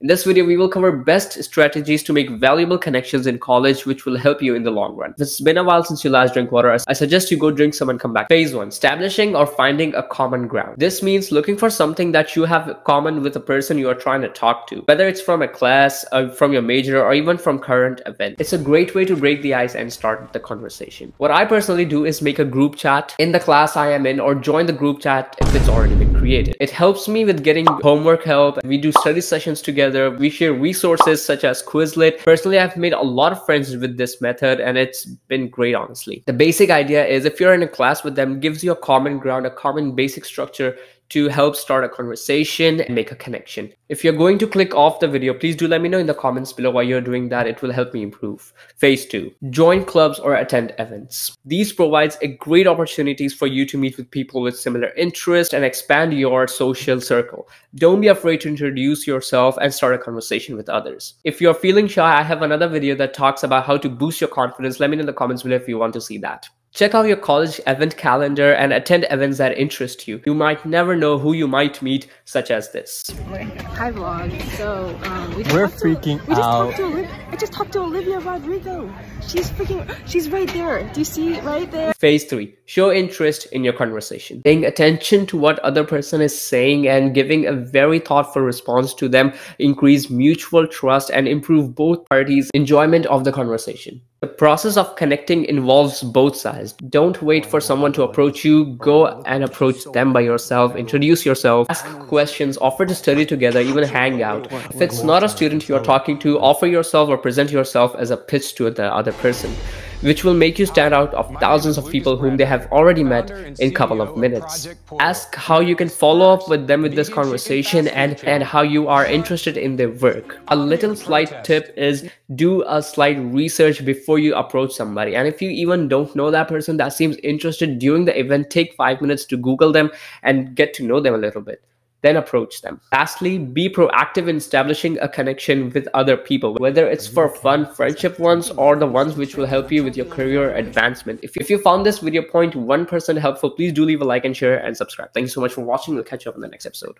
In this video, we will cover best strategies to make valuable connections in college, which will help you in the long run. If it's been a while since you last drank water, I suggest you go drink some and come back. Phase one, establishing or finding a common ground. This means looking for something that you have common with a person you are trying to talk to, whether it's from a class, uh, from your major, or even from current event. It's a great way to break the ice and start the conversation. What I personally do is make a group chat in the class I am in or join the group chat if it's already been created. It helps me with getting homework help. We do study sessions together. We share resources such as Quizlet. Personally, I've made a lot of friends with this method and it's been great, honestly. The basic idea is if you're in a class with them, gives you a common ground, a common basic structure to help start a conversation and make a connection. If you're going to click off the video, please do let me know in the comments below why you're doing that. It will help me improve. Phase two, join clubs or attend events. These provides a great opportunities for you to meet with people with similar interests and expand your social circle. Don't be afraid to introduce yourself and start a conversation with others. If you're feeling shy, I have another video that talks about how to boost your confidence. Let me know in the comments below if you want to see that. Check out your college event calendar and attend events that interest you. You might never know who you might meet, such as this. Hi vlog. So um, we we're freaking to, we out. Just Olivia, I just talked to Olivia Rodrigo. She's freaking. She's right there. Do you see it right there? Phase three: show interest in your conversation. Paying attention to what other person is saying and giving a very thoughtful response to them increase mutual trust and improve both parties' enjoyment of the conversation. The process of connecting involves both sides. Don't wait for someone to approach you. Go and approach them by yourself. Introduce yourself. Ask questions. Offer to study together. Even hang out. If it's not a student you are talking to, offer yourself or present yourself as a pitch to the other person which will make you stand out of thousands of people whom they have already met in a couple of minutes. Ask how you can follow up with them with this conversation and, and how you are interested in their work. A little slight tip is do a slight research before you approach somebody. And if you even don't know that person that seems interested during the event, take five minutes to Google them and get to know them a little bit then approach them. Lastly, be proactive in establishing a connection with other people, whether it's for fun friendship ones or the ones which will help you with your career advancement. If, if you found this video point 1 helpful, please do leave a like and share and subscribe. Thank you so much for watching. We'll catch you up in the next episode.